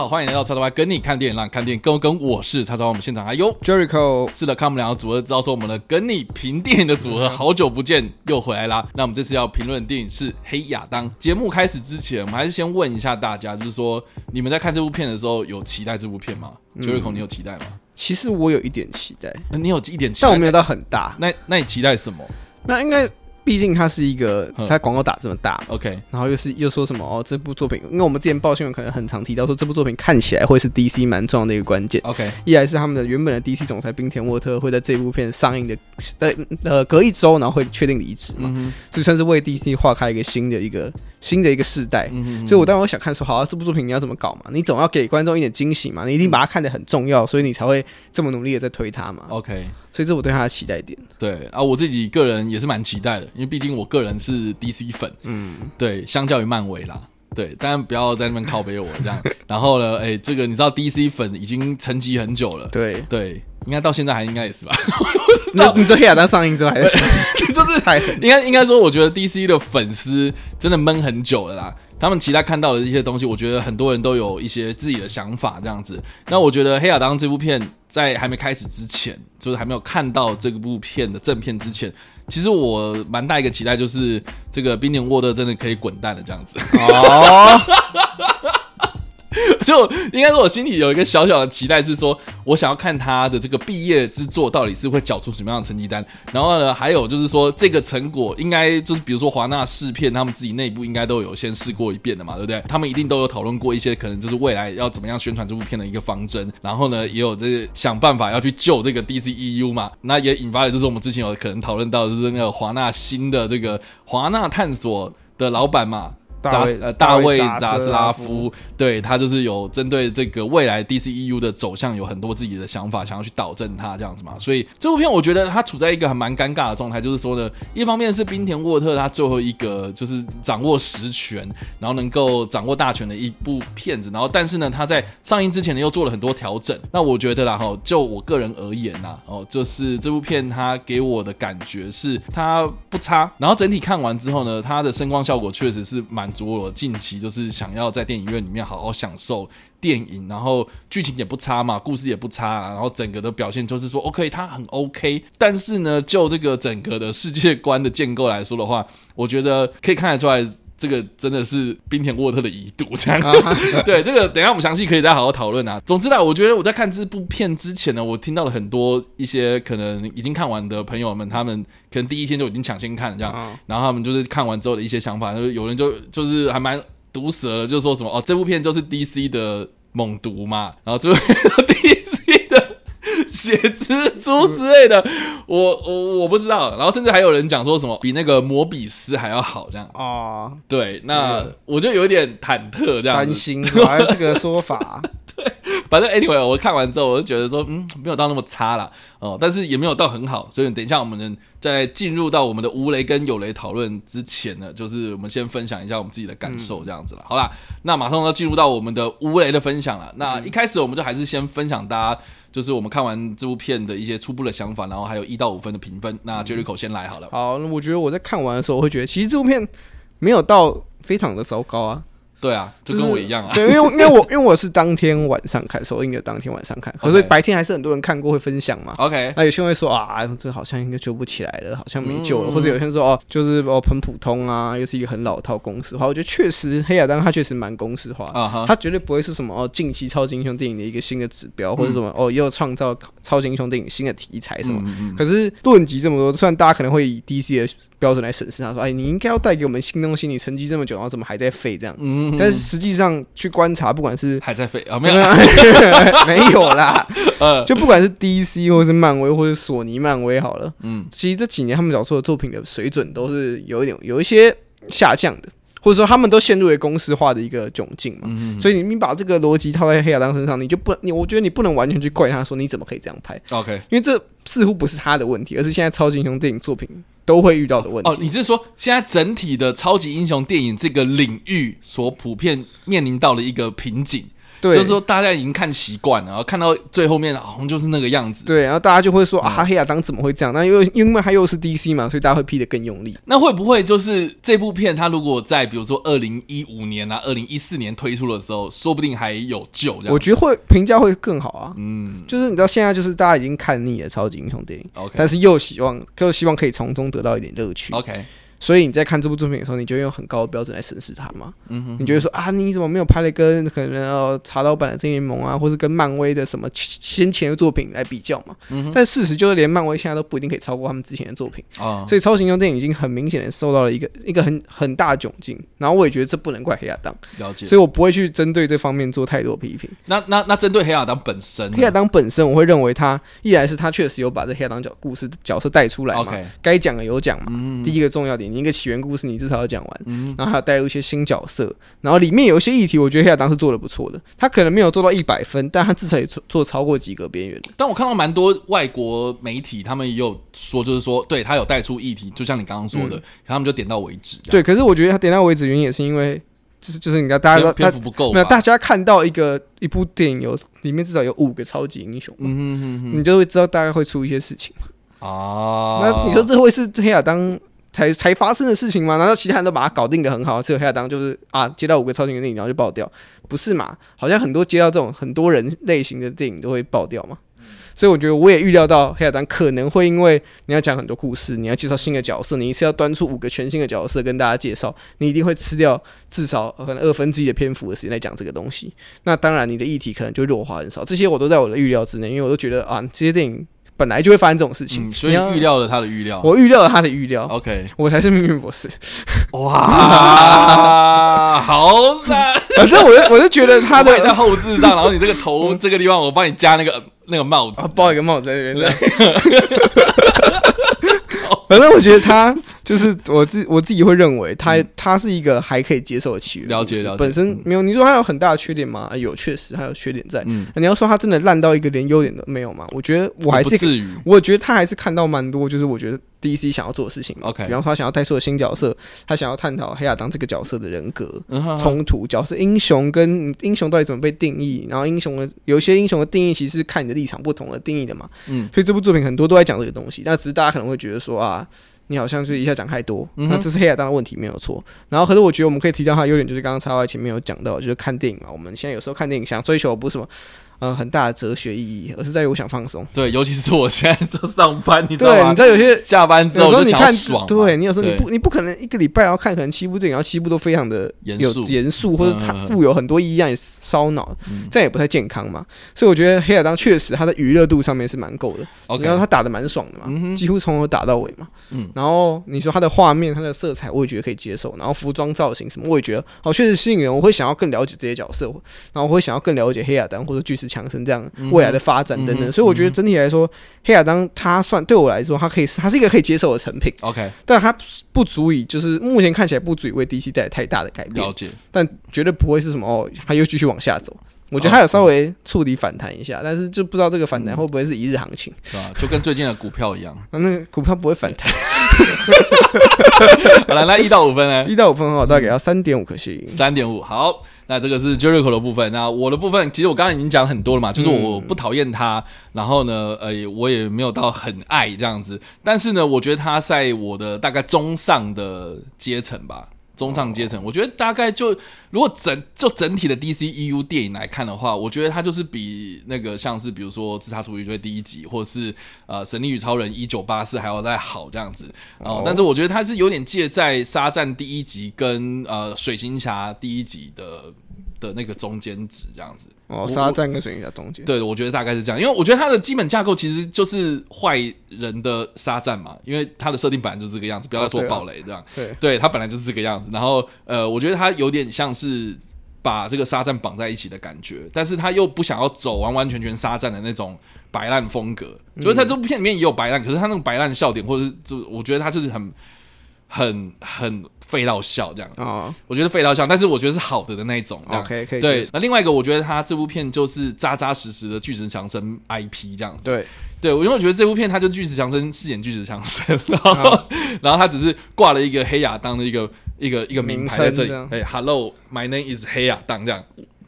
好，欢迎来到叉叉 Y 跟你看电影，让你看电影更跟。我是叉叉 Y，我们现场还有 Jericho。是的，看我们两个组合，知道说我们的跟你评电影的组合 好久不见，又回来啦。那我们这次要评论的电影是《黑亚当》。节目开始之前，我们还是先问一下大家，就是说你们在看这部片的时候有期待这部片吗？嗯？Jericho，你有期待吗？其实我有一点期待，你有一点期待，但我没有到很大。那那你期待什么？那应该。毕竟它是一个，它广告打这么大，OK，然后又是又说什么哦，这部作品，因为我们之前报新闻可能很常提到说这部作品看起来会是 DC 蛮重要的一个关键，OK，一来是他们的原本的 DC 总裁冰田沃特会在这部片上映的呃呃隔一周，然后会确定离职嘛，嗯、所以算是为 DC 划开一个新的一个新的一个世代，嗯、所以我当然会想看说，好、啊，这部作品你要怎么搞嘛？你总要给观众一点惊喜嘛，你一定把它看得很重要，所以你才会这么努力的在推它嘛，OK。所以这我对他的期待点。对啊，我自己个人也是蛮期待的，因为毕竟我个人是 DC 粉。嗯，对，相较于漫威啦，对，当然不要在那边靠背我这样。然后呢，哎、欸，这个你知道 DC 粉已经沉寂很久了。对对，应该到现在还应该也是吧？那你这黑亚当上映之后还在 就是太应该应该说，我觉得 DC 的粉丝真的闷很久了啦。他们期待看到的一些东西，我觉得很多人都有一些自己的想法，这样子。那我觉得《黑亚当》这部片在还没开始之前，就是还没有看到这部片的正片之前，其实我蛮大一个期待，就是这个冰点沃特真的可以滚蛋了，这样子。哦。就应该说，我心里有一个小小的期待，是说我想要看他的这个毕业之作到底是会缴出什么样的成绩单。然后呢，还有就是说，这个成果应该就是比如说华纳试片，他们自己内部应该都有先试过一遍的嘛，对不对？他们一定都有讨论过一些可能就是未来要怎么样宣传这部片的一个方针。然后呢，也有这个想办法要去救这个 DCEU 嘛。那也引发了就是我们之前有可能讨论到就是那个华纳新的这个华纳探索的老板嘛。扎呃，大卫扎斯拉夫，对，他就是有针对这个未来 DCEU 的走向有很多自己的想法，想要去导正他这样子嘛。所以这部片我觉得他处在一个还蛮尴尬的状态，就是说呢，一方面是冰田沃特他最后一个就是掌握实权，然后能够掌握大权的一部片子，然后但是呢，他在上映之前呢又做了很多调整。那我觉得啦哈，就我个人而言呐，哦，就是这部片它给我的感觉是它不差，然后整体看完之后呢，它的声光效果确实是蛮。我近期就是想要在电影院里面好好享受电影，然后剧情也不差嘛，故事也不差，然后整个的表现就是说 OK，它很 OK。但是呢，就这个整个的世界观的建构来说的话，我觉得可以看得出来，这个真的是冰田沃特的遗毒。这样，啊 对这个，等一下我们详细可以再好好讨论啊。总之呢，我觉得我在看这部片之前呢，我听到了很多一些可能已经看完的朋友们，他们。可能第一天就已经抢先看了这样，然后他们就是看完之后的一些想法，就是有人就就是还蛮毒舌的，就是说什么哦，这部片就是 DC 的猛毒嘛，然后这部片 DC 的血蜘蛛之类的，我我我不知道，然后甚至还有人讲说什么比那个摩比斯还要好这样啊，对，那我就有点忐忑这样，担心还有这个说法。反正 anyway，我看完之后，我就觉得说，嗯，没有到那么差啦，哦，但是也没有到很好，所以等一下我们在进入到我们的无雷跟有雷讨论之前呢，就是我们先分享一下我们自己的感受，这样子了。嗯、好啦，那马上要进入到我们的无雷的分享了。那一开始我们就还是先分享大家，就是我们看完这部片的一些初步的想法，然后还有一到五分的评分。那 Jericho 先来好了。好，那我觉得我在看完的时候，我会觉得其实这部片没有到非常的糟糕啊。对啊，就跟我一样啊。对，因为因为我因为我是当天晚上看，首映的当天晚上看，可是白天还是很多人看过会分享嘛。OK，那有些人会说啊，这好像应该救不起来了，好像没救了，或者有些人说哦，就是哦很普通啊，又是一个很老套公式化。我觉得确实黑亚当它确实蛮公式化，它绝对不会是什么哦近期超级英雄电影的一个新的指标，或者什么哦又创造超级英雄电影新的题材什么。可是论及这么多，虽然大家可能会以 DC 的标准来审视，他说哎，你应该要带给我们新东西，你沉寂这么久，然后怎么还在废这样？但是实际上去观察，不管是还在飞啊，没有。没有啦，呃。就不管是 DC 或是漫威或者索尼漫威好了，嗯，其实这几年他们找出的作品的水准都是有一点有一些下降的，或者说他们都陷入了公式化的一个窘境嘛，所以你你把这个逻辑套在黑亚当身上，你就不你我觉得你不能完全去怪他说你怎么可以这样拍，OK，因为这似乎不是他的问题，而是现在超级英雄电影作品。都会遇到的问题。哦，你是说现在整体的超级英雄电影这个领域所普遍面临到的一个瓶颈，对，就是说大家已经看习惯了，然后看到最后面好像就是那个样子。对，然后大家就会说、嗯、啊，黑亚当怎么会这样？那因为因为他又是 DC 嘛，所以大家会批得更用力。那会不会就是这部片，它如果在比如说二零一五年啊、二零一四年推出的时候，说不定还有救这样？我觉得会评价会更好啊。嗯，就是你知道现在就是大家已经看腻了超级英雄电影，OK，但是又希望又希望可以从中得到一点乐趣，OK。所以你在看这部作品的时候，你就用很高的标准来审视它嘛？嗯哼，你觉得说啊，你怎么没有拍的跟可能要查刀版的《正义联盟》啊，或是跟漫威的什么先前的作品来比较嘛？嗯哼，但事实就是连漫威现在都不一定可以超过他们之前的作品啊。所以超级英雄电影已经很明显的受到了一个一个很很大的窘境。然后我也觉得这不能怪黑亚当，了解。所以我不会去针对这方面做太多批评。那那那针对黑亚当本身，黑亚当本身，我会认为他一来是他确实有把这黑亚当角故事角色带出来嘛，该讲的有讲嘛。嗯，第一个重要点，你一个起源故事。你至少要讲完，嗯，然后还要带入一些新角色，然后里面有一些议题，我觉得黑亚当是做的不错的。他可能没有做到一百分，但他至少也做做超过及格边缘。但我看到蛮多外国媒体，他们也有说，就是说，对他有带出议题，就像你刚刚说的，嗯、他们就点到为止。对，可是我觉得他点到为止原因也是因为，就是就是你看大家都篇幅不够，没有大家看到一个一部电影有里面至少有五个超级英雄，嗯哼哼哼，你就会知道大概会出一些事情啊。那你说这会是黑亚当？才才发生的事情吗？难道其他人都把它搞定的很好？只有黑亚当就是啊，接到五个超级英雄电影然后就爆掉，不是嘛？好像很多接到这种很多人类型的电影都会爆掉嘛。所以我觉得我也预料到黑亚当可能会因为你要讲很多故事，你要介绍新的角色，你一次要端出五个全新的角色跟大家介绍，你一定会吃掉至少可能二分之一的篇幅的时间来讲这个东西。那当然你的议题可能就弱化很少，这些我都在我的预料之内，因为我都觉得啊，这些电影。本来就会发生这种事情，嗯、所以预料了他的预料。我预料了他的预料。OK，我才是命运博士。哇，好啦，反正我就我就觉得他的在后置上，然后你这个头这个地方，我帮你加那个那个帽子，包一个帽子在那边。反正我觉得他就是我自我自己会认为他他是一个还可以接受的起源。了解了解，本身没有你说他有很大的缺点吗？有，确实还有缺点在。嗯，你要说他真的烂到一个连优点都没有吗？我觉得我还是。我觉得他还是看到蛮多，就是我觉得 DC 想要做的事情。OK，比方说他想要带出的新角色，他想要探讨黑亚当这个角色的人格冲突，角色英雄跟英雄到底怎么被定义，然后英雄的有一些英雄的定义其实是看你的立场不同而定义的嘛。嗯，所以这部作品很多都在讲这个东西，那只是大家可能会觉得说啊。你好像就一下讲太多，那这是黑亚当的问题没有错。然后，可是我觉得我们可以提到他的优点，就是刚刚插在前面有讲到，就是看电影嘛。我们现在有时候看电影想追求不是什么。呃，很大的哲学意义，而是在于我想放松。对，尤其是我现在在上班，你知道吗？对，你知道有些下班之后就想爽。对，你有时候你不，你不可能一个礼拜要看可能七部电影，然后七部都非常的严肃、严肃，或者它富有很多意义让你烧脑，这样也不太健康嘛。所以我觉得黑亚当确实他的娱乐度上面是蛮够的。然后他打的蛮爽的嘛，几乎从头打到尾嘛。嗯。然后你说他的画面、他的色彩，我也觉得可以接受。然后服装造型什么，我也觉得哦，确实吸引人。我会想要更了解这些角色，然后我会想要更了解黑亚当或者巨石强森这样。未来的发展等等，所以我觉得整体来说，黑亚当他算对我来说，他可以，他是一个可以接受的成品。OK，但他不足以，就是目前看起来不足以为 DC 带来太大的改变。了解，但绝对不会是什么哦，他又继续往下走。我觉得他有稍微触底反弹一下，但是就不知道这个反弹会不会是一日行情，是吧？就跟最近的股票一样，那个股票不会反弹。好了，那一到五分呢？一到五分的话，大概给他三点五颗星。三点五，好。那这个是 Jericho 的部分，那我的部分其实我刚刚已经讲很多了嘛，就是我不讨厌他，然后呢，呃，我也没有到很爱这样子，但是呢，我觉得他在我的大概中上的阶层吧。中上阶层，我觉得大概就如果整就整体的 DCEU 电影来看的话，我觉得它就是比那个像是比如说《自杀突击队》第一集，或者是呃《神力与超人》一九八四还要再好这样子哦。但是我觉得它是有点借在《沙战》第一集跟呃《水行侠》第一集的。的那个中间值这样子哦，沙赞跟水行侠中间，对，我觉得大概是这样，因为我觉得它的基本架构其实就是坏人的沙赞嘛，因为它的设定本来就是这个样子，不要再说暴雷这样，对，对，它本来就是这个样子，然后呃，我觉得它有点像是把这个沙赞绑在一起的感觉，但是他又不想要走完完全全沙赞的那种白烂风格，所以在这部片里面也有白烂，可是他那种白烂笑点或者是就我觉得他就是很很很。废到笑这样啊，我觉得废到笑，但是我觉得是好的的那一种。OK，可以。对，那另外一个，我觉得他这部片就是扎扎实实的巨石强森 IP 这样子。对，对，因为我觉得这部片他就巨石强森饰演巨石强森，然后 然后他只是挂了一个黑亚当的一个一个一个名牌在这里。哎，Hello，my name is 黑亚当这样。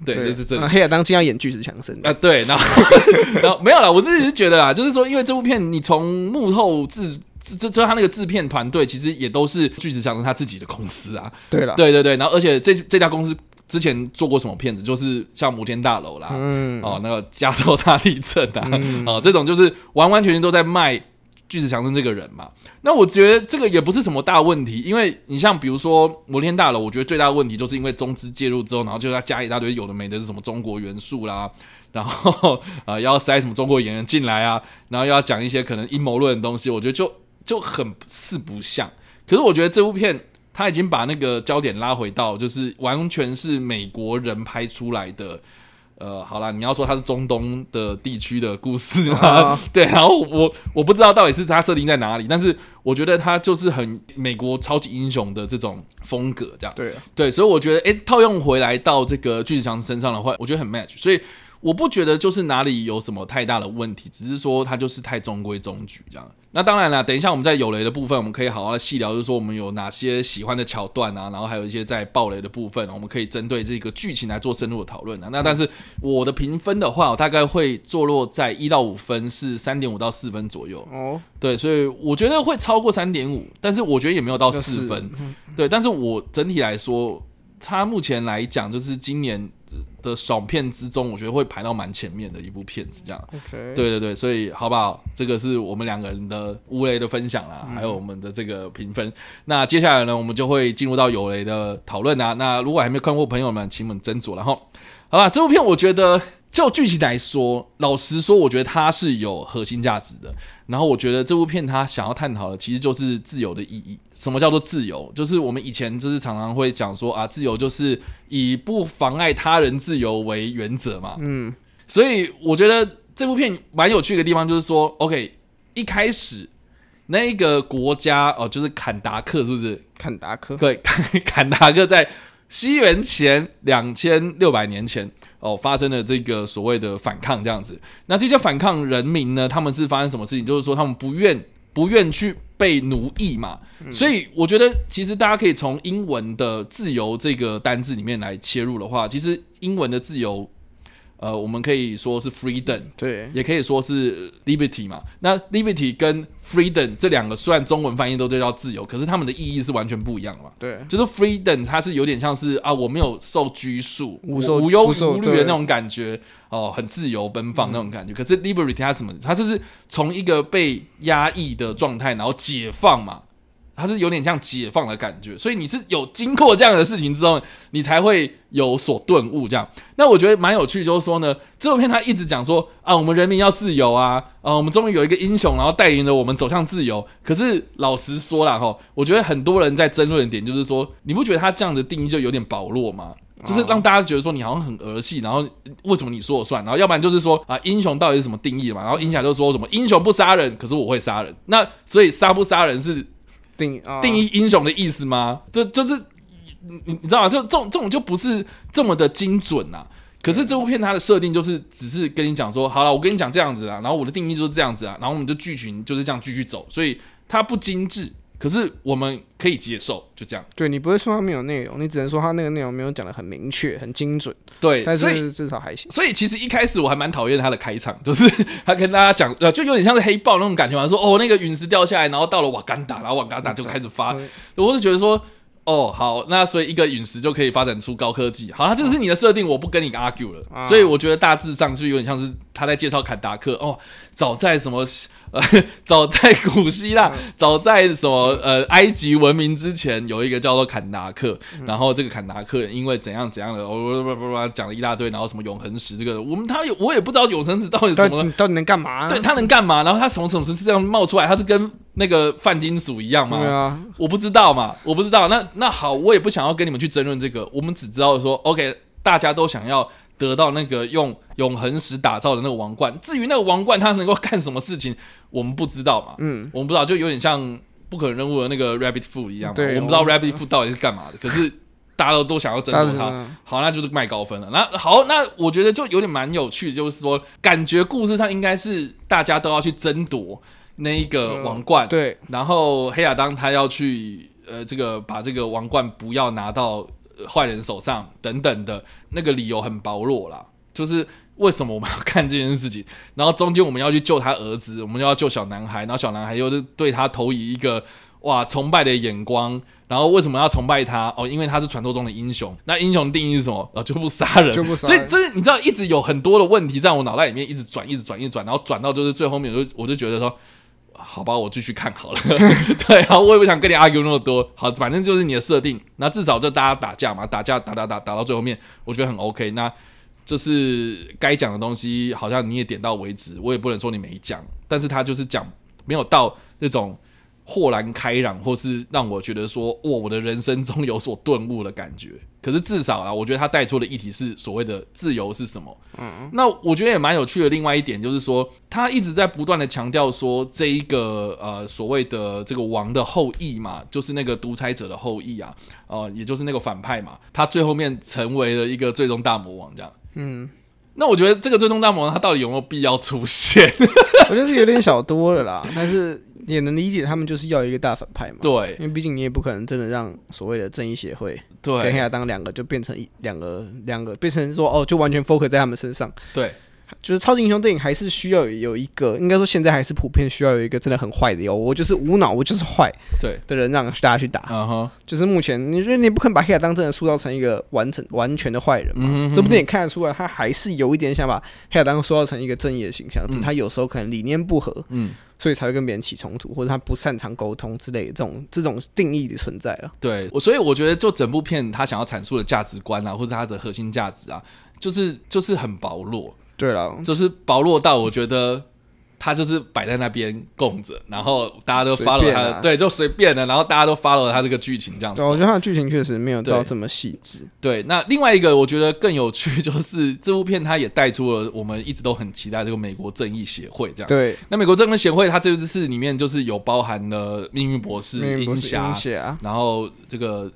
对，对就是这里。黑亚当竟然演巨石强森啊，对，然后 然后没有了，我自己是觉得啊，就是说，因为这部片你从幕后制。这这他那个制片团队其实也都是巨石强森他自己的公司啊。对了，对对对，然后而且这这家公司之前做过什么片子，就是像摩天大楼啦，嗯，哦，那个加州大地震啊，嗯、哦，这种就是完完全全都在卖巨石强森这个人嘛。那我觉得这个也不是什么大问题，因为你像比如说摩天大楼，我觉得最大的问题就是因为中资介入之后，然后就要加一大堆有的没的，是什么中国元素啦。然后啊、呃，要塞什么中国演员进来啊，然后又要讲一些可能阴谋论的东西，我觉得就。就很四不像，可是我觉得这部片他已经把那个焦点拉回到，就是完全是美国人拍出来的。呃，好啦，你要说它是中东的地区的故事吗？啊、对，然后我我不知道到底是它设定在哪里，但是我觉得它就是很美国超级英雄的这种风格，这样对、啊、对，所以我觉得，诶，套用回来到这个巨石强身上的话，我觉得很 match，所以。我不觉得就是哪里有什么太大的问题，只是说它就是太中规中矩这样。那当然了，等一下我们在有雷的部分，我们可以好好的细聊，就是说我们有哪些喜欢的桥段啊，然后还有一些在爆雷的部分，我们可以针对这个剧情来做深入的讨论啊。那但是我的评分的话，我大概会坐落在一到五分，是三点五到四分左右。哦，对，所以我觉得会超过三点五，但是我觉得也没有到四分。对，但是我整体来说，它目前来讲就是今年。的爽片之中，我觉得会排到蛮前面的一部片子，这样。对对对，所以好不好？这个是我们两个人的无雷的分享啦，嗯、还有我们的这个评分。那接下来呢，我们就会进入到有雷的讨论啊。那如果还没看过朋友们，请你们斟酌。然后，好吧，这部片我觉得。就剧情来说，老实说，我觉得它是有核心价值的。然后，我觉得这部片它想要探讨的，其实就是自由的意义。什么叫做自由？就是我们以前就是常常会讲说啊，自由就是以不妨碍他人自由为原则嘛。嗯，所以我觉得这部片蛮有趣的地方就是说，OK，一开始那个国家哦，就是坎达克，是不是？坎达克，对，坎达克在西元前两千六百年前。哦，发生了这个所谓的反抗这样子，那这些反抗人民呢，他们是发生什么事情？就是说他们不愿不愿去被奴役嘛，嗯、所以我觉得其实大家可以从英文的自由这个单字里面来切入的话，其实英文的自由。呃，我们可以说是 freedom，对，也可以说是 liberty 嘛。那 liberty 跟 freedom 这两个虽然中文翻译都叫自由，可是他们的意义是完全不一样的嘛。对，就是 freedom 它是有点像是啊，我没有受拘束，无忧无虑的那种感觉，哦，很自由奔放那种感觉。嗯、可是 liberty 它什么？它就是从一个被压抑的状态，然后解放嘛。它是有点像解放的感觉，所以你是有经过这样的事情之后，你才会有所顿悟。这样，那我觉得蛮有趣，就是说呢，这部片他一直讲说啊，我们人民要自由啊，啊，我们终于有一个英雄，然后带领着我们走向自由。可是老实说啦，哈，我觉得很多人在争论的点就是说，你不觉得他这样的定义就有点薄弱吗？就是让大家觉得说你好像很儿戏，然后为什么你说了算？然后要不然就是说啊，英雄到底是什么定义嘛？然后英起来就说什么英雄不杀人，可是我会杀人。那所以杀不杀人是？定义、哦、定义英雄的意思吗？就就是你你知道吗？就这种这种就不是这么的精准呐、啊。可是这部片它的设定就是只是跟你讲说，好了，我跟你讲这样子啊，然后我的定义就是这样子啊，然后我们就剧情就是这样继续走，所以它不精致。可是我们可以接受，就这样。对，你不会说它没有内容，你只能说它那个内容没有讲的很明确、很精准。对，但是至少还行。所以其实一开始我还蛮讨厌他的开场，就是他跟大家讲，呃，就有点像是黑豹那种感觉嘛，说哦，那个陨石掉下来，然后到了瓦干达，然后瓦干达就开始发。我是觉得说。哦，好，那所以一个陨石就可以发展出高科技。好，那这个是你的设定，我不跟你 argue 了。啊、所以我觉得大致上就有点像是他在介绍坎达克。哦，早在什么呃，早在古希腊，早在什么呃埃及文明之前，有一个叫做坎达克。嗯、然后这个坎达克因为怎样怎样的，我不不不，讲了一大堆。然后什么永恒石这个，我们他有我也不知道永恒石到底什么，到底能干嘛？对，他能干嘛？然后他从什么什么是这样冒出来？他是跟那个泛金属一样吗？对啊，我不知道嘛，我不知道。那那好，我也不想要跟你们去争论这个。我们只知道说，OK，大家都想要得到那个用永恒石打造的那个王冠。至于那个王冠它能够干什么事情，我们不知道嘛。嗯，我们不知道，就有点像不可能任务的那个 Rabbit Foot 一样嘛。对，我们不知道 Rabbit Foot 到底是干嘛的。可是大家都都想要争夺它。好，那就是卖高分了。那好，那我觉得就有点蛮有趣的，就是说，感觉故事上应该是大家都要去争夺。那一个王冠，嗯、对，然后黑亚当他要去，呃，这个把这个王冠不要拿到坏人手上等等的那个理由很薄弱啦，就是为什么我们要看这件事情？然后中间我们要去救他儿子，我们要救小男孩，然后小男孩又是对他投以一个哇崇拜的眼光。然后为什么要崇拜他？哦，因为他是传说中的英雄。那英雄定义是什么？呃，就不杀人，就不杀人。所以这你知道，一直有很多的问题在我脑袋里面一直转，一直转，一直转，然后转到就是最后面，我就我就觉得说。好吧，我继续看好了。对，好我也不想跟你 argue 那么多。好，反正就是你的设定。那至少就大家打架嘛，打架打打打打到最后面，我觉得很 OK。那就是该讲的东西，好像你也点到为止。我也不能说你没讲，但是他就是讲没有到那种。豁然开朗，或是让我觉得说，哇，我的人生中有所顿悟的感觉。可是至少啊，我觉得他带出的议题是所谓的自由是什么。嗯，那我觉得也蛮有趣的。另外一点就是说，他一直在不断的强调说，这一个呃所谓的这个王的后裔嘛，就是那个独裁者的后裔啊，呃，也就是那个反派嘛，他最后面成为了一个最终大魔王这样。嗯，那我觉得这个最终大魔王他到底有没有必要出现？我觉得是有点小多了啦，但是。也能理解他们就是要一个大反派嘛，对，因为毕竟你也不可能真的让所谓的正义协会对。跟黑亚当两个就变成一两个两个变成说哦就完全 focus 在他们身上，对，就是超级英雄电影还是需要有一个，应该说现在还是普遍需要有一个真的很坏的哟，我就是无脑，我就是坏对的人让大家去打，嗯哼，就是目前你觉得你不可能把黑亚当真的塑造成一个完整完全的坏人嘛？嗯，这部电影看得出来他还是有一点想把黑亚当塑造成一个正义的形象，他有时候可能理念不合，嗯。所以才会跟别人起冲突，或者他不擅长沟通之类的这种这种定义的存在了。对，我所以我觉得就整部片他想要阐述的价值观啊，或者他的核心价值啊，就是就是很薄弱。对了，就是薄弱到我觉得。他就是摆在那边供着，然后大家都 follow 他的，对，就随便的，然后大家都 follow 他这个剧情这样子。对，我觉得他的剧情确实没有到这么细致。对，那另外一个我觉得更有趣，就是这部片它也带出了我们一直都很期待这个美国正义协会这样。对，那美国正义协会它这次里面就是有包含了命运博士、鹰侠，然后这个。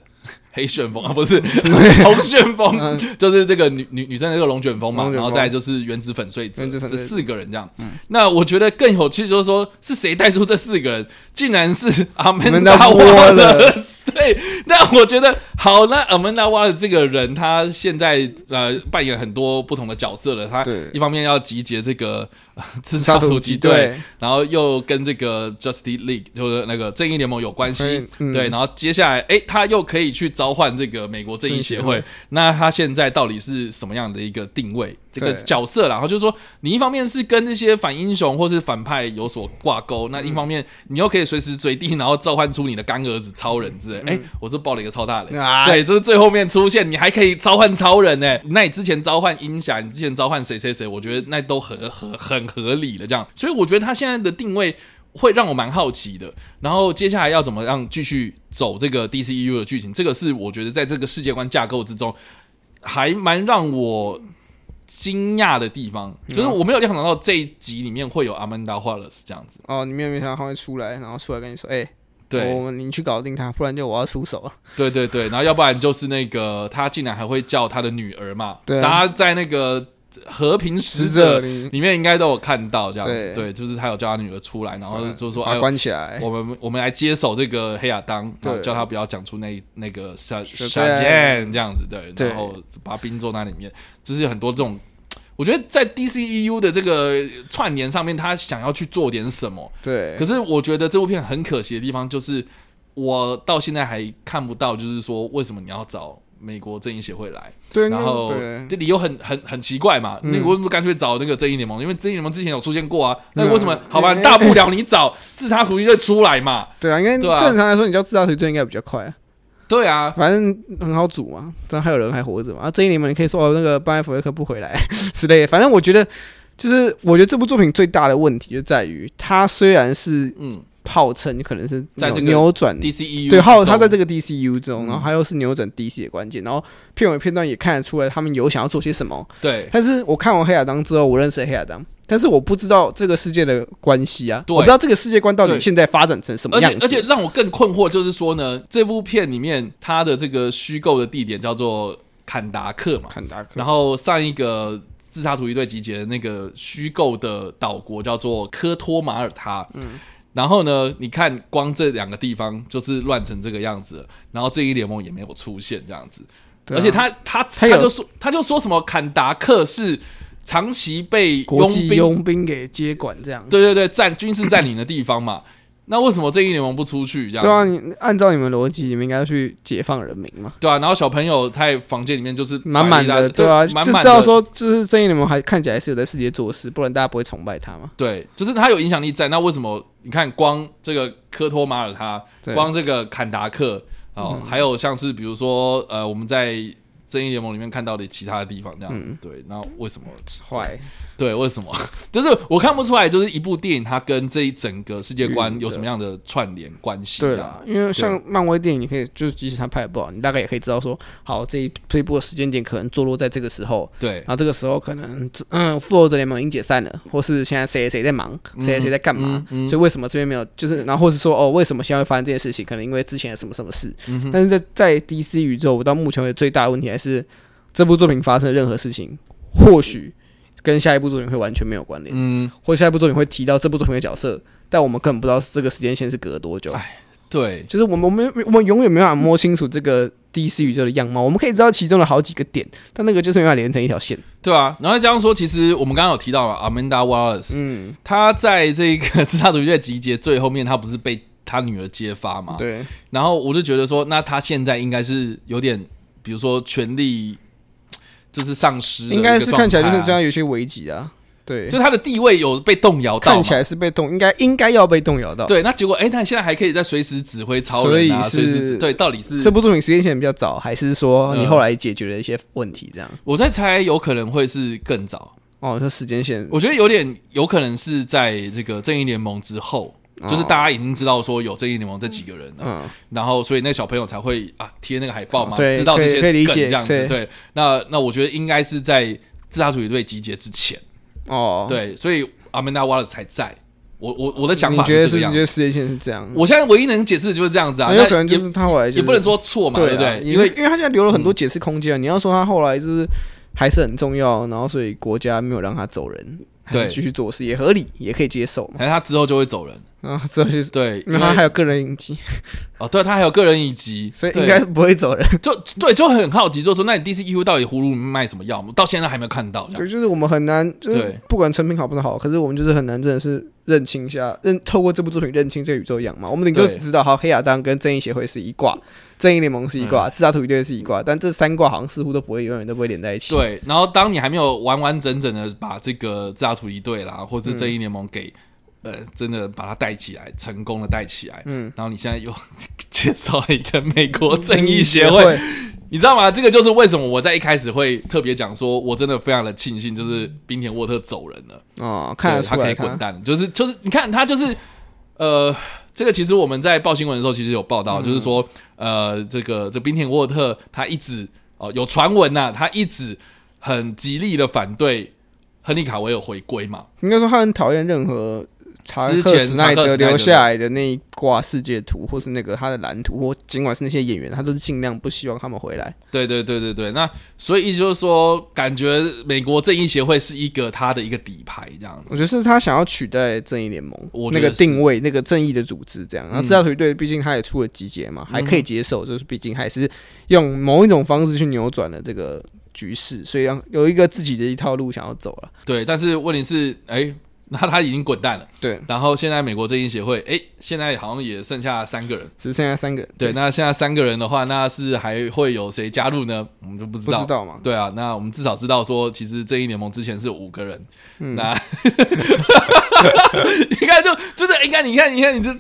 黑旋风啊，不是 红旋风，嗯、就是这个女女女生的这个龙卷风嘛，然后再来就是原子粉碎者，是四个人这样。嗯、那我觉得更有趣就是说，是谁带出这四个人？竟然是阿曼达沃的。对，那我觉得好，那阿曼达沃的这个人，他现在呃扮演很多不同的角色了。他一方面要集结这个自杀突击队，然后又跟这个 Justice League 就是那个正义联盟有关系。嗯、对，然后接下来，哎，他又可以去召唤这个美国正义协会。那他现在到底是什么样的一个定位？这个角色，然后就是说，你一方面是跟那些反英雄或是反派有所挂钩，那一方面你又可以随时随地，然后召唤出你的干儿子超人之类。哎、嗯，我是爆了一个超大雷，啊、对，就是最后面出现，你还可以召唤超人呢。那你之前召唤鹰侠，你之前召唤谁谁谁，我觉得那都很合很合理的这样。所以我觉得他现在的定位会让我蛮好奇的。然后接下来要怎么样继续走这个 DCEU 的剧情，这个是我觉得在这个世界观架构之中还蛮让我。惊讶的地方就是我没有料想到这一集里面会有阿曼达·华勒斯这样子哦，你没有没想到他会出来，然后出来跟你说，哎、欸，对，我们你去搞定他，不然就我要出手了。对对对，然后要不然就是那个他竟然还会叫他的女儿嘛，对、啊，大家在那个。和平使者里。面应该都有看到这样子，对，就是他有叫他女儿出来，然后就说：“哎，关起来，我们我们来接手这个黑亚当，叫他不要讲出那那个小小剑这样子，对，然后把兵坐在里面，就是很多这种，我觉得在 DCEU 的这个串联上面，他想要去做点什么，对。可是我觉得这部片很可惜的地方，就是我到现在还看不到，就是说为什么你要找。美国正义协会来，对，然后这理由很很很奇怪嘛。那为什么干脆找那个正义联盟？因为正义联盟之前有出现过啊。那为什么？好吧，大不了你找 自杀突击队出来嘛。对啊，因为正常来说，你叫自杀突击队应该比较快啊。对啊，反正很好组嘛，但还有人还活着嘛。啊，正义联盟你可以说哦，那个班艾佛列克不回来 之类的。反正我觉得，就是我觉得这部作品最大的问题就在于，它虽然是嗯。号称可能是在这个扭转 DCEU 对，号他在这个 DCU 中，然后他又是扭转 DC 的关键，然后片尾片段也看得出来他们有想要做些什么。对，但是我看完黑亚当之后，我认识黑亚当，但是我不知道这个世界的关系啊，我不知道这个世界观到底现在发展成什么样子。而且让我更困惑就是说呢，这部片里面它的这个虚构的地点叫做坎达克嘛，坎达克，然后上一个自杀突击队集结的那个虚构的岛国叫做科托马尔他，嗯。然后呢，你看光这两个地方就是乱成这个样子，然后正义联盟也没有出现这样子，而且他他他就说他就说什么坎达克是长期被国际佣兵给接管这样，对对对，占军事占领的地方嘛。那为什么正义联盟不出去？这样对啊，你按照你们逻辑，你们应该要去解放人民嘛？对啊，然后小朋友在房间里面就是满满的，对啊，满满的，就知道说，就是正义联盟还看起来是有在世界做事，不然大家不会崇拜他嘛？对，就是他有影响力在。那为什么你看光这个科托马尔他，光这个坎达克哦，还有像是比如说呃，我们在。正义联盟里面看到的其他的地方，这样、嗯、对，那为什么坏？对，为什么？就是我看不出来，就是一部电影它跟这一整个世界观有什么样的串联关系？对啊，因为像漫威电影，你可以就是即使它拍的不好，你大概也可以知道说，好这一这一部的时间点可能坐落在这个时候。对，然后这个时候可能嗯，复仇者联盟已经解散了，或是现在谁谁在忙，谁谁在干嘛、嗯嗯嗯？所以为什么这边没有？就是然后或是说哦，为什么现在会发生这件事情？可能因为之前的什么什么事。嗯、但是在在 DC 宇宙，我到目前为止最大的问题还是这部作品发生的任何事情，或许。跟下一部作品会完全没有关联，嗯，或者下一部作品会提到这部作品的角色，但我们根本不知道这个时间线是隔了多久。哎，对，就是我们我们我们永远没办法摸清楚这个 DC 宇宙的样貌。我们可以知道其中的好几个点，但那个就是没办法连成一条线。对啊，然后这样说，其实我们刚刚有提到了 Amanda Wallace，嗯，他在这个 自杀主义的集结最后面，他不是被他女儿揭发嘛？对。然后我就觉得说，那他现在应该是有点，比如说权力。就是丧失，应该是看起来就是这样，有些危机啊。对，就他的地位有被动摇到，看起来是被动，应该应该要被动摇到。对，那结果，哎、欸，他现在还可以在随时指挥超人啊，随时对，到底是这部作品时间线比较早，还是说你后来解决了一些问题？这样、嗯，我在猜，有可能会是更早哦。这时间线，我觉得有点有可能是在这个正义联盟之后。就是大家已经知道说有正义联盟这几个人了，嗯，然后所以那小朋友才会啊贴那个海报嘛，知道这些梗这样子，对，对。那那我觉得应该是在自杀主义队集结之前，哦，对，所以阿曼达·瓦勒斯才在。我我我的想法是这样，你觉得时间线是这样？我现在唯一能解释的就是这样子啊，有可能就是他后来也不能说错嘛，对不对？因为因为他现在留了很多解释空间，你要说他后来就是还是很重要，然后所以国家没有让他走人，还是继续做事也合理，也可以接受。但是他之后就会走人。啊，这就是对，因为他还有个人影集哦，对他还有个人影集，所以应该不会走人。就对，就很好奇，就说那你 DCU 到底葫芦卖什么药？到现在还没有看到。对，就是我们很难，就是不管成品好不好，可是我们就是很难，真的是认清一下，认透过这部作品认清这个宇宙样嘛。我们顶多只知道，好，黑亚当跟正义协会是一挂，正义联盟是一挂，自杀突击队是一挂，但这三挂好像似乎都不会永远都不会连在一起。对，然后当你还没有完完整整的把这个自杀突击队啦，或者正义联盟给。呃，真的把它带起来，成功的带起来。嗯，然后你现在又 介绍了一个美国正义协会，你知道吗？这个就是为什么我在一开始会特别讲说，我真的非常的庆幸，就是冰田沃特走人了。哦，看来他可以滚蛋，就是就是，你看他就是呃，这个其实我们在报新闻的时候其实有报道，嗯、就是说呃，这个这宾田沃特他一直哦、呃、有传闻呐，他一直很极力的反对亨利卡维尔回归嘛，应该说他很讨厌任何。查克史奈德留下来的那一挂世界图，或是那个他的蓝图，或尽管是那些演员，他都是尽量不希望他们回来。对对对对对，那所以意思就是说，感觉美国正义协会是一个他的一个底牌这样子。我觉得是他想要取代正义联盟那个定位，那个正义的组织这样。然后自杀球队毕竟他也出了集结嘛，还可以接受，就是毕竟还是用某一种方式去扭转了这个局势，所以让有一个自己的一套路想要走了。对，但是问题是，哎、欸。那他已经滚蛋了，对。然后现在美国正义协会，哎，现在好像也剩下三个人，只剩下三个人。对，那现在三个人的话，那是还会有谁加入呢？我们就不知道，不知道嘛？对啊，那我们至少知道说，其实正义联盟之前是五个人。嗯、那 应该就就是应该你看，你看你这。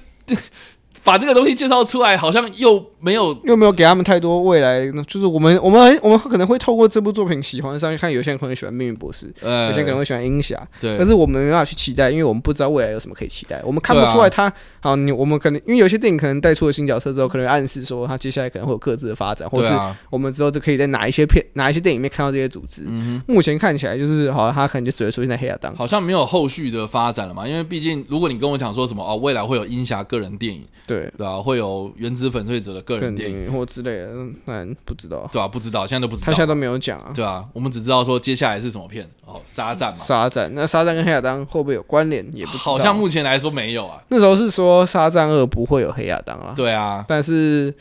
把这个东西介绍出来，好像又没有又没有给他们太多未来。就是我们我们我们可能会透过这部作品喜欢上去看，有些人可能喜欢命运博士，有些人可能会喜欢鹰侠。对，但是我们没办法去期待，因为我们不知道未来有什么可以期待。我们看不出来他好，你我们可能因为有些电影可能带出了新角色之后，可能暗示说他接下来可能会有各自的发展，或是我们之后就可以在哪一些片、哪一些电影里面看到这些组织。嗯哼，目前看起来就是好像他可能就只会出现在黑亚当，好像没有后续的发展了嘛？因为毕竟如果你跟我讲说什么哦，未来会有鹰侠个人电影，对对啊，会有。原子粉碎者的个人电影或之类的，嗯，不知道，对啊，不知道，现在都不知道，他现在都没有讲啊，对啊，我们只知道说接下来是什么片哦，沙赞嘛，沙赞，那沙赞跟黑亚当会不会有关联？也不好像目前来说没有啊。那时候是说沙赞二不会有黑亚当啊，对啊，但是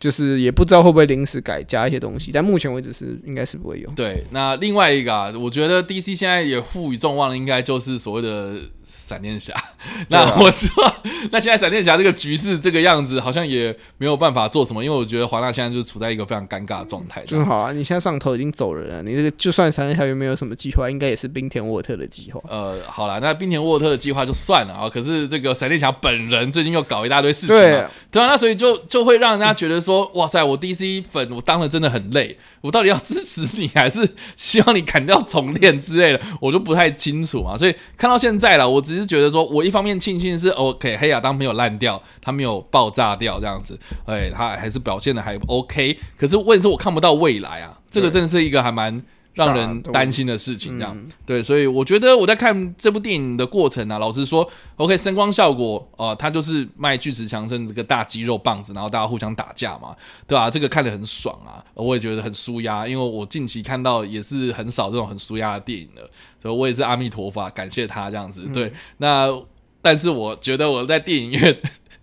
就是也不知道会不会临时改加一些东西，但目前为止是应该是不会有。对，那另外一个啊，我觉得 DC 现在也赋予众望的，应该就是所谓的。闪电侠，那我知道，那现在闪电侠这个局势这个样子，好像也没有办法做什么，因为我觉得华纳现在就是处在一个非常尴尬的状态。正好啊，你现在上头已经走人了，你这个就算闪电侠有没有什么计划，应该也是冰田沃特的计划。呃，好了，那冰田沃特的计划就算了啊，可是这个闪电侠本人最近又搞一大堆事情了，对，啊，那所以就就会让人家觉得说，哇塞，我 DC 粉我当的真的很累，我到底要支持你，还是希望你砍掉重练之类的，我就不太清楚啊。所以看到现在了，我只是觉得说我一。方面庆幸是 OK，黑亚当没有烂掉，他没有爆炸掉这样子，哎，他还是表现的还 OK。可是问题是我看不到未来啊，这个真的是一个还蛮让人担心的事情，这样、嗯、对。所以我觉得我在看这部电影的过程啊，老实说，OK，声光效果啊，他、呃、就是卖巨石强森这个大肌肉棒子，然后大家互相打架嘛，对吧、啊？这个看得很爽啊，我也觉得很舒压，因为我近期看到也是很少这种很舒压的电影了，所以我也是阿弥陀佛，感谢他这样子。对，嗯、那。但是我觉得我在电影院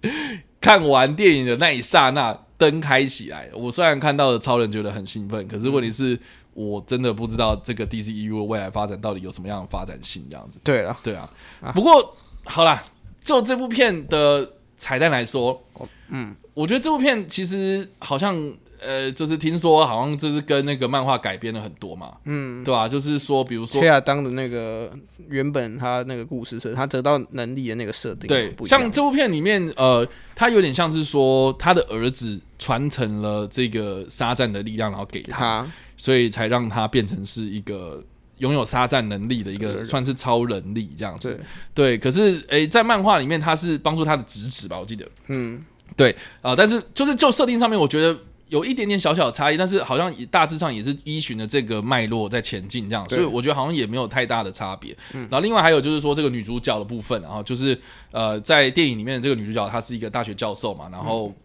看完电影的那一刹那，灯开起来，我虽然看到了超人觉得很兴奋，可是问题是我真的不知道这个 DCEU 的未来发展到底有什么样的发展性，这样子。对了，对啊。不过好啦，就这部片的彩蛋来说，嗯，我觉得这部片其实好像。呃，就是听说好像就是跟那个漫画改编了很多嘛，嗯，对吧、啊？就是说，比如说黑亚当的那个原本他那个故事是他得到能力的那个设定，对，像这部片里面，呃，他有点像是说他的儿子传承了这个沙赞的力量，然后给他，他所以才让他变成是一个拥有杀战能力的一个算是超能力这样子，对，对。可是，诶、欸，在漫画里面他是帮助他的侄子吧？我记得，嗯，对啊、呃，但是就是就设定上面，我觉得。有一点点小小的差异，但是好像大致上也是依循着这个脉络在前进，这样，所以我觉得好像也没有太大的差别。嗯，然后另外还有就是说这个女主角的部分，然后就是呃，在电影里面的这个女主角她是一个大学教授嘛，然后嗯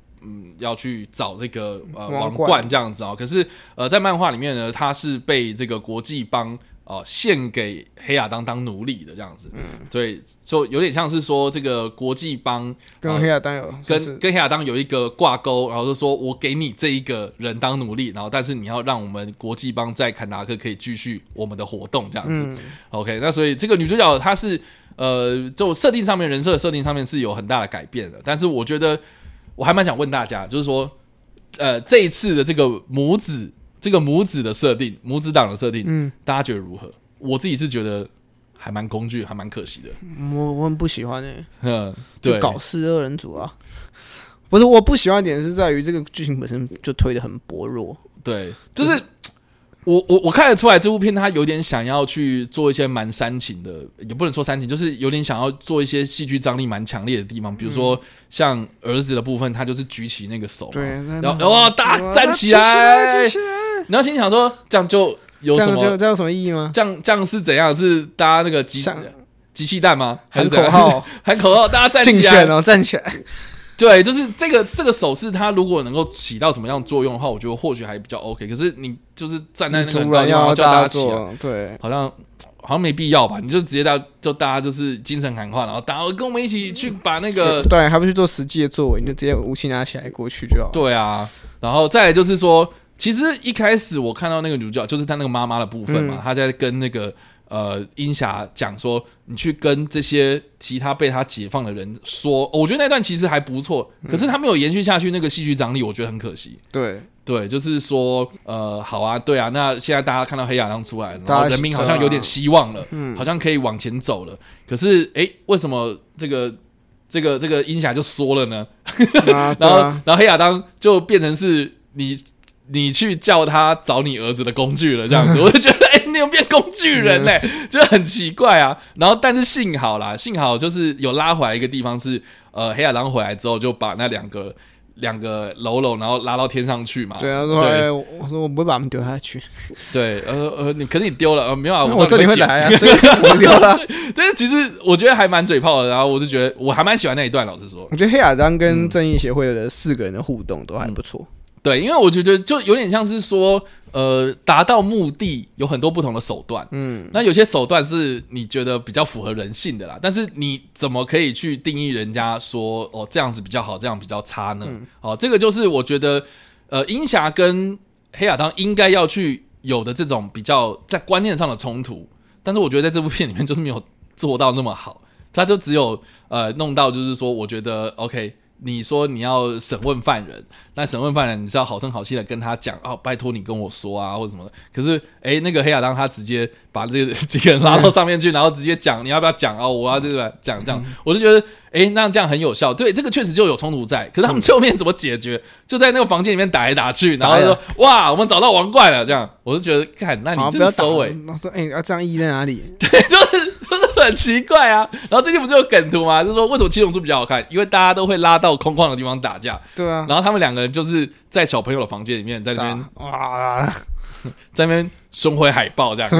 要去找这个呃王冠。这样子啊，可是呃在漫画里面呢，他是被这个国际帮。哦，献给黑亚当当奴隶的这样子，嗯，对，就有点像是说这个国际帮跟黑亚当有跟跟黑亚当有一个挂钩，然后就说我给你这一个人当奴隶，然后但是你要让我们国际帮在坎达克可以继续我们的活动这样子。嗯、OK，那所以这个女主角她是呃，就设定上面人设设定上面是有很大的改变的，但是我觉得我还蛮想问大家，就是说呃这一次的这个母子。这个母子的设定，母子档的设定，嗯，大家觉得如何？我自己是觉得还蛮工具，还蛮可惜的。我我很不喜欢诶、欸，嗯，就搞事二人组啊，不是我不喜欢的点是在于这个剧情本身就推得很薄弱。对，就是。就是我我我看得出来，这部片他有点想要去做一些蛮煽情的，也不能说煽情，就是有点想要做一些戏剧张力蛮强烈的地方。比如说像儿子的部分，他就是举起那个手，对，然后哇，大家站起来，然后心想说，这样就有什么？这样有什么意义吗？这样这样是怎样？是大家那个机机器蛋吗？喊口号，喊口号，大家站起来哦，站起来。对，就是这个这个手势，它如果能够起到什么样的作用的话，我觉得或许还比较 OK。可是你就是站在那个地方要叫大家起来，对，好像好像没必要吧？你就直接到就大家就是精神喊话，然后大家跟我们一起去把那个对，还不去做实际的作为，你就直接武器拿起来过去就好。对啊，然后再来就是说，其实一开始我看到那个女主角，就是她那个妈妈的部分嘛，她、嗯、在跟那个。呃，英侠讲说，你去跟这些其他被他解放的人说，我觉得那段其实还不错，可是他没有延续下去那个戏剧张力，我觉得很可惜。对对，就是说，呃，好啊，对啊，那现在大家看到黑亚当出来，然后人民好像有点希望了，嗯，好像可以往前走了。可是，哎、欸，为什么这个这个这个英侠就缩了呢？啊、然后，然后黑亚当就变成是你你去叫他找你儿子的工具了，这样子，我就觉得。你有变工具人 嘞、就很奇怪啊。然后，但是幸好啦，幸好就是有拉回来一个地方是，呃，黑亚当回来之后就把那两个两个喽喽，然后拉到天上去嘛。对啊，对欸、我说我不会把他们丢下去。对，呃呃，你可是你丢了，呃，没有啊，我这里会来啊，所以我丢了。但是其实我觉得还蛮嘴炮的，然后我就觉得我还蛮喜欢那一段。老实说，我觉得黑亚当跟正义协会的四个人的互动都还不错。嗯对，因为我觉得就有点像是说，呃，达到目的有很多不同的手段，嗯，那有些手段是你觉得比较符合人性的啦，但是你怎么可以去定义人家说哦这样子比较好，这样比较差呢？嗯、哦，这个就是我觉得，呃，鹰侠跟黑亚当应该要去有的这种比较在观念上的冲突，但是我觉得在这部片里面就是没有做到那么好，他就只有呃弄到就是说，我觉得 OK。你说你要审问犯人，那审问犯人你是要好声好气的跟他讲哦，拜托你跟我说啊，或者什么的。可是，哎、欸，那个黑亚当他直接把这个 几个人拉到上面去，然后直接讲你要不要讲？哦，我要这个讲这样。我就觉得，哎、欸，那这样很有效。对，这个确实就有冲突在。可是他们最后面怎么解决？就在那个房间里面打来打去，然后就说哇，我们找到王冠了。这样，我就觉得，看，那你这个收尾，他说，哎、欸，要这样意义在哪里？对，就是。很奇怪啊，然后最近不是有梗图吗？就是说为什么七龙珠比较好看？因为大家都会拉到空旷的地方打架。对啊，然后他们两个人就是在小朋友的房间里面，在那边哇，在那边胸挥海报这样。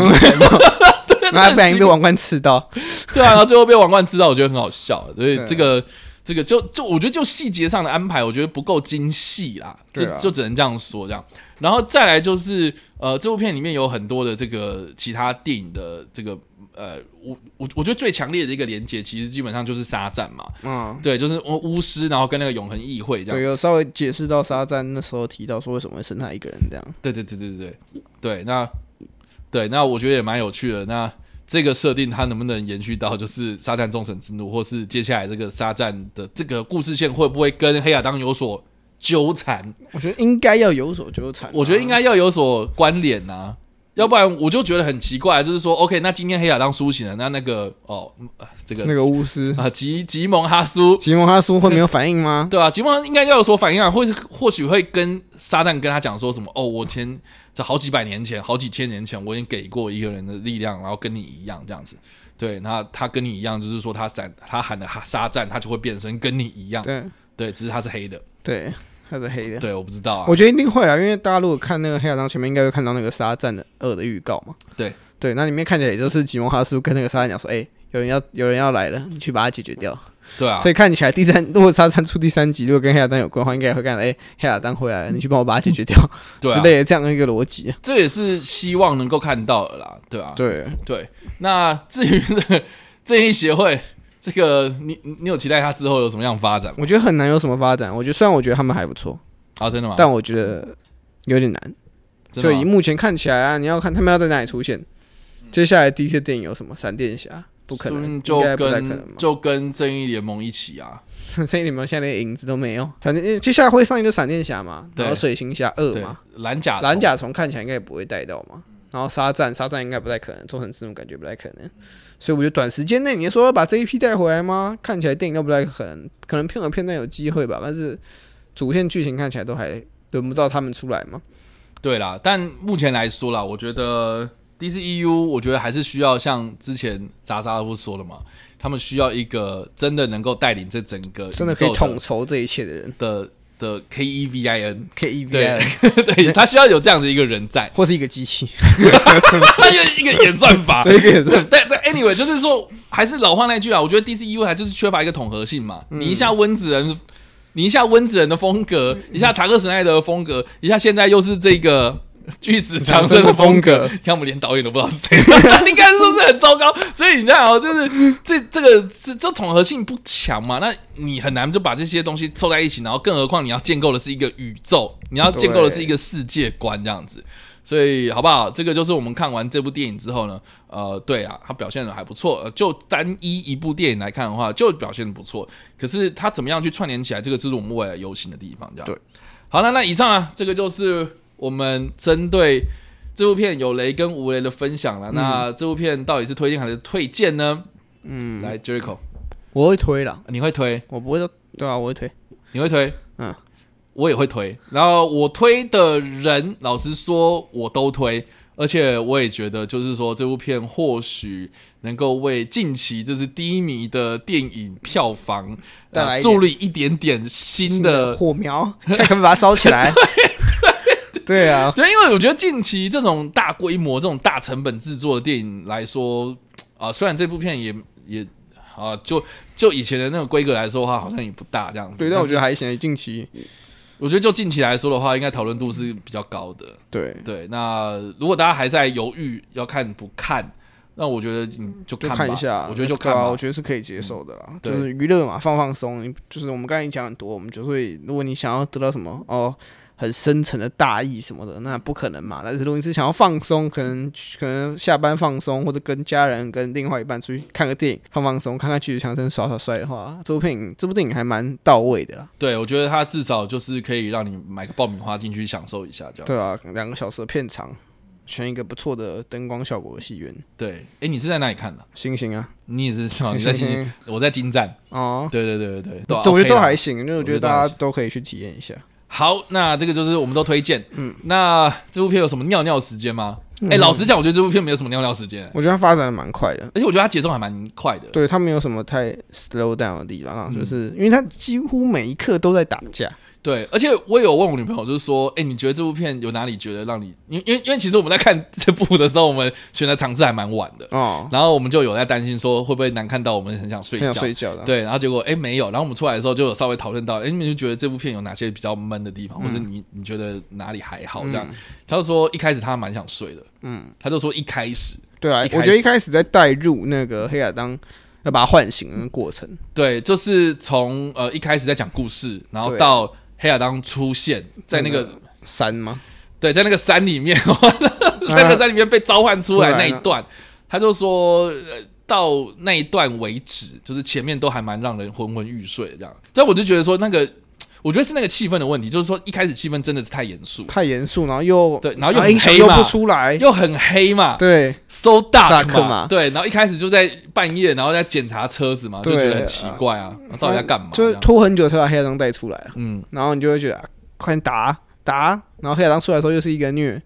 对，然后不小心被王冠刺到。对啊，然后最后被王冠刺到，我觉得很好笑。所以这个这个就就我觉得就细节上的安排，我觉得不够精细啦，就就只能这样说这样。然后再来就是呃，这部片里面有很多的这个其他电影的这个。呃，我我我觉得最强烈的一个连接，其实基本上就是沙赞嘛。嗯，对，就是巫师，然后跟那个永恒议会这样。对，有稍微解释到沙赞那时候提到说为什么会剩他一个人这样。对对对对对对，对，那对那我觉得也蛮有趣的。那这个设定它能不能延续到就是沙赞众神之怒，或是接下来这个沙赞的这个故事线会不会跟黑亚当有所纠缠？我觉得应该要有所纠缠啊。我觉得应该要有所关联呐啊。要不然我就觉得很奇怪，就是说，OK，那今天黑亚当苏醒了，那那个哦，这个那个巫师啊，吉吉蒙哈苏，吉蒙哈苏会没有反应吗？对啊，吉蒙应该要有所反应啊，或或许会跟撒旦跟他讲说什么？哦，我前这好几百年前，好几千年前，我已经给过一个人的力量，然后跟你一样这样子。对，那他跟你一样，就是说他闪，他喊的哈沙赞，他就会变身跟你一样。对，对，只是他是黑的。对。它是黑的，对，我不知道啊。我觉得一定会啊，因为大家如果看那个黑亚当前面，应该会看到那个沙赞的二的预告嘛。对对，那里面看起来也就是吉蒙哈苏跟那个沙赞讲说：“哎、欸，有人要有人要来了，你去把它解决掉。”对啊，所以看起来第三，如果沙赞出第三集，如果跟黑亚当有关的话，应该也会看到：“哎、欸，黑亚当回来了，你去帮我把它解决掉。对”之类的这样的一个逻辑。这也是希望能够看到的啦，对啊，对对。那至于这个正义协会。这个你你有期待他之后有什么样的发展吗？我觉得很难有什么发展。我觉得虽然我觉得他们还不错。啊，真的吗？但我觉得有点难。就以目前看起来啊，你要看他们要在哪里出现。接下来第一些电影有什么？闪电侠不可能，就跟就跟正义联盟一起啊。正义联盟现在连影子都没有。闪电接下来会上映的闪电侠嘛？然后水行侠二嘛？蓝甲蓝甲虫看起来应该也不会带到嘛。然后沙赞沙赞应该不太可能，做成这种感觉不太可能。所以我觉得短时间内你说要把这一批带回来吗？看起来电影都不太可能，可能片尾片段有机会吧，但是。主线剧情看起来都还轮不到他们出来吗？对啦，但目前来说啦，我觉得 DCEU，我觉得还是需要像之前扎扎夫说的嘛，他们需要一个真的能够带领这整个的真的可以统筹这一切的人的的 K E V I N K E V I N，对，他需要有这样子一个人在，或是一个机器，他就一个演算法，对，一个演算法。对对，Anyway，就是说，还是老话那句啊，我觉得 DCEU 还就是缺乏一个统合性嘛，嗯、你一下温子仁。你一下温子仁的风格，一下查克史奈德的风格，一下现在又是这个 巨石强森的风格，看我们连导演都不知道是谁，你看是不是很糟糕？所以你知道，就是这这个这这统合性不强嘛？那你很难就把这些东西凑在一起，然后更何况你要建构的是一个宇宙，你要建构的是一个世界观这样子。所以好不好？这个就是我们看完这部电影之后呢，呃，对啊，他表现的还不错。就单一一部电影来看的话，就表现的不错。可是他怎么样去串联起来，这个就是我们未来游行的地方。这样。对。好了，那以上啊，这个就是我们针对这部片有雷跟无雷的分享了。嗯、那这部片到底是推荐还是推荐呢？嗯，来，Jericho，我会推了。你会推？我不会说。对啊，我会推。你会推？嗯。我也会推，然后我推的人，老实说，我都推，而且我也觉得，就是说这部片或许能够为近期就是低迷的电影票房带来助力一点点新的火苗，看可不可以把它烧起来。对对啊，对，因为我觉得近期这种大规模、这种大成本制作的电影来说，啊、呃，虽然这部片也也啊，就就以前的那种规格来说的话，好像也不大这样子。对，但我觉得还行，近期。我觉得就近期来说的话，应该讨论度是比较高的。对对，那如果大家还在犹豫要看不看，那我觉得你就看，就看一下。我觉得就看吧，啊，我觉得是可以接受的啦。嗯、就是娱乐嘛，放放松。就是我们刚才讲很多，我们就会，如果你想要得到什么哦。很深沉的大意什么的，那不可能嘛。但是如果你是想要放松，可能可能下班放松，或者跟家人、跟另外一半出去看个电影，放放松，看看巨石强森耍耍帅的话，这部电影这部电影还蛮到位的啦。对，我觉得它至少就是可以让你买个爆米花进去享受一下，这样。对啊，两个小时的片长，选一个不错的灯光效果的戏院。对，哎、欸，你是在哪里看的？星星啊，你也是你在星星，我在金站。哦，对对对对对，我觉得都还行，因为我觉得大家都可以去体验一下。好，那这个就是我们都推荐。嗯，那这部片有什么尿尿时间吗？哎、老实讲，我觉得这部片没有什么尿尿时间。我觉得它发展的蛮快的，而且我觉得它节奏还蛮快的。对，它没有什么太 slow down 的地方，就是因为它几乎每一刻都在打架。对，而且我有问我女朋友，就是说，哎、欸，你觉得这部片有哪里觉得让你，因为因为因为其实我们在看这部的时候，我们选的场次还蛮晚的哦，然后我们就有在担心说会不会难看到我们很想睡觉，睡觉的，对，然后结果哎、欸、没有，然后我们出来的时候就有稍微讨论到，哎、欸，你们就觉得这部片有哪些比较闷的地方，嗯、或是你你觉得哪里还好这样？嗯、他就说一开始他蛮想睡的，嗯，他就说一开始，对啊，我觉得一开始在带入那个黑亚当要把他唤醒的过程，对，就是从呃一开始在讲故事，然后到。黑亚当出现在那个山吗？对，在那个山里面，在那个山里面被召唤出来那一段，他就说到那一段为止，就是前面都还蛮让人昏昏欲睡的这样。所以我就觉得说那个。我觉得是那个气氛的问题，就是说一开始气氛真的是太严肃，太严肃，然后又对，然后又很黑嘛，又不出来，又很黑嘛，对，so dark 嘛，对，然后一开始就在半夜，然后在检查车子嘛，就觉得很奇怪啊，到底在干嘛？就拖很久才把黑亚当带出来，嗯，然后你就会觉得快点打打，然后黑亚当出来的时候又是一个虐，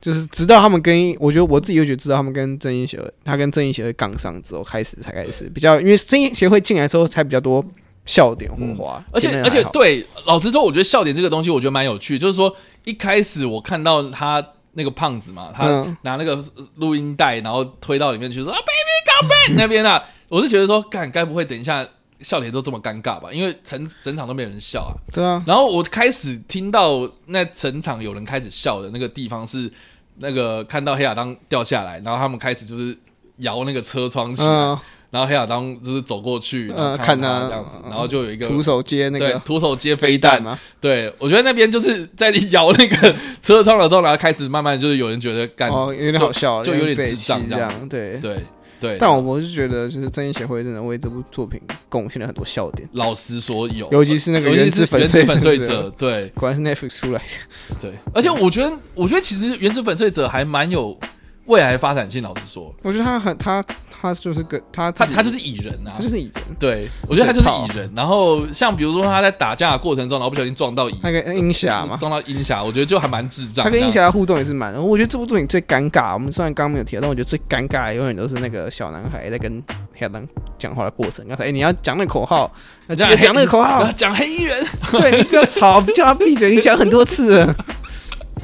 就是直到他们跟我觉得我自己又觉得知道他们跟正义协会，他跟正义协会杠上之后开始才开始比较，因为正义协会进来之后才比较多。笑点火花，嗯、而且而且对，老实说，我觉得笑点这个东西，我觉得蛮有趣。就是说，一开始我看到他那个胖子嘛，他拿那个录音带，然后推到里面去说、嗯、啊，baby come back 那边啊，我是觉得说，干该不会等一下笑点都这么尴尬吧？因为整整场都没人笑啊。对啊。然后我开始听到那整场有人开始笑的那个地方是那个看到黑亚当掉下来，然后他们开始就是摇那个车窗起来。嗯然后黑亚当就是走过去，嗯，看他这样子，然后就有一个徒手接那个徒手接飞弹嘛。对，我觉得那边就是在摇那个车窗的时候，然后开始慢慢就是有人觉得干哦，有点好笑，就有点智障这样。对对对。但我我是觉得，就是正义协会真的为这部作品贡献了很多笑点。老实说有，尤其是那个原子粉碎者，对，果然是 Netflix 出来的。对，而且我觉得，我觉得其实原子粉碎者还蛮有。未来发展性，老实说，我觉得他很他他就是个他他他就是蚁人啊，他就是蚁人。对，我觉得他就是蚁人。然后像比如说他在打架的过程中，然后不小心撞到蚁那个鹰侠嘛，撞到鹰侠，我觉得就还蛮智障。他跟鹰侠的互动也是蛮，我觉得这部作品最尴尬。我们虽然刚刚没有提到，但我觉得最尴尬的永远都是那个小男孩在跟黑亚当讲话的过程。刚才哎，你要讲那个口号，记得讲那个口号，讲黑衣人。对，你不要吵，叫他闭嘴，你讲很多次了。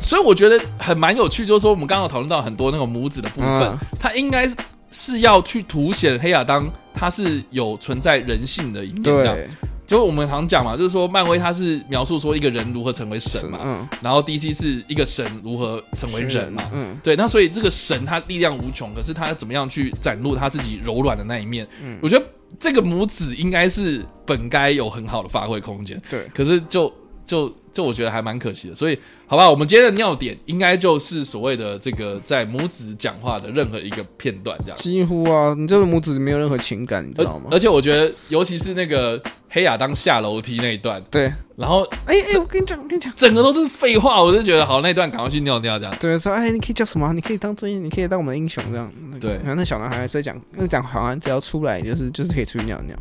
所以我觉得很蛮有趣，就是说我们刚刚讨论到很多那种母子的部分，它应该是要去凸显黑亚当他是有存在人性的一面。对，就我们常讲嘛，就是说漫威它是描述说一个人如何成为神嘛，嗯，然后 DC 是一个神如何成为人嘛，嗯，对，那所以这个神他力量无穷，可是他怎么样去展露他自己柔软的那一面？嗯，我觉得这个母子应该是本该有很好的发挥空间。对，可是就就。就我觉得还蛮可惜的，所以好吧，我们今天的尿点应该就是所谓的这个在母子讲话的任何一个片段这样。几乎啊，你这个母子没有任何情感，你知道吗？而且我觉得，尤其是那个黑亚当下楼梯那一段，对，然后哎哎，我跟你讲，我跟你讲，整个都是废话，我就觉得好，那一段赶快去尿尿这样。对，说哎，你可以叫什么？你可以当正义，你可以当我们的英雄这样。对，然后那小男孩在讲，那讲好像只要出来就是就是可以出去尿尿。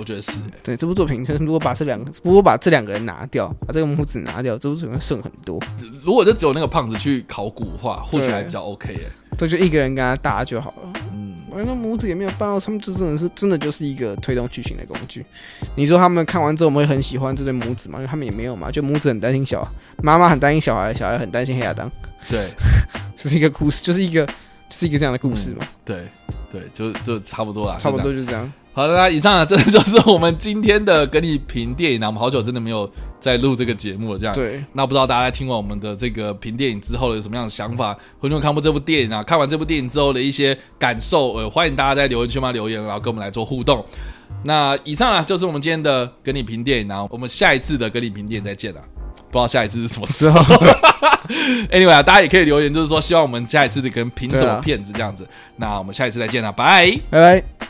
我觉得是对这部作品就是，如果把这两个，如果把这两个人拿掉，把这个母子拿掉，这部作品会顺很多。如果就只有那个胖子去考古的话，或许还比较 OK 哎。这就一个人跟他搭就好了。嗯，反正母子也没有办到，他们就真的是真的就是一个推动剧情的工具。你说他们看完之后，我们会很喜欢这对母子吗？因为他们也没有嘛，就母子很担心小孩，妈妈很担心小孩，小孩很担心黑亚当。对，这是一个故事，就是一个，是一个这样的故事嘛。嗯、对对，就就差不多啦，差不多就这样。好的，那以上啊，这就是我们今天的跟你评电影啊。我们好久真的没有在录这个节目了，这样。对。那不知道大家在听完我们的这个评电影之后有什么样的想法？或者看过这部电影啊？看完这部电影之后的一些感受？呃，欢迎大家在留言区嘛留言，然后跟我们来做互动。那以上啊，就是我们今天的跟你评电影，然后我们下一次的跟你评电影再见了。不知道下一次是什么时候。Anyway 啊，大家也可以留言，就是说希望我们下一次的跟评什么片子这样子。那我们下一次再见了，拜拜拜。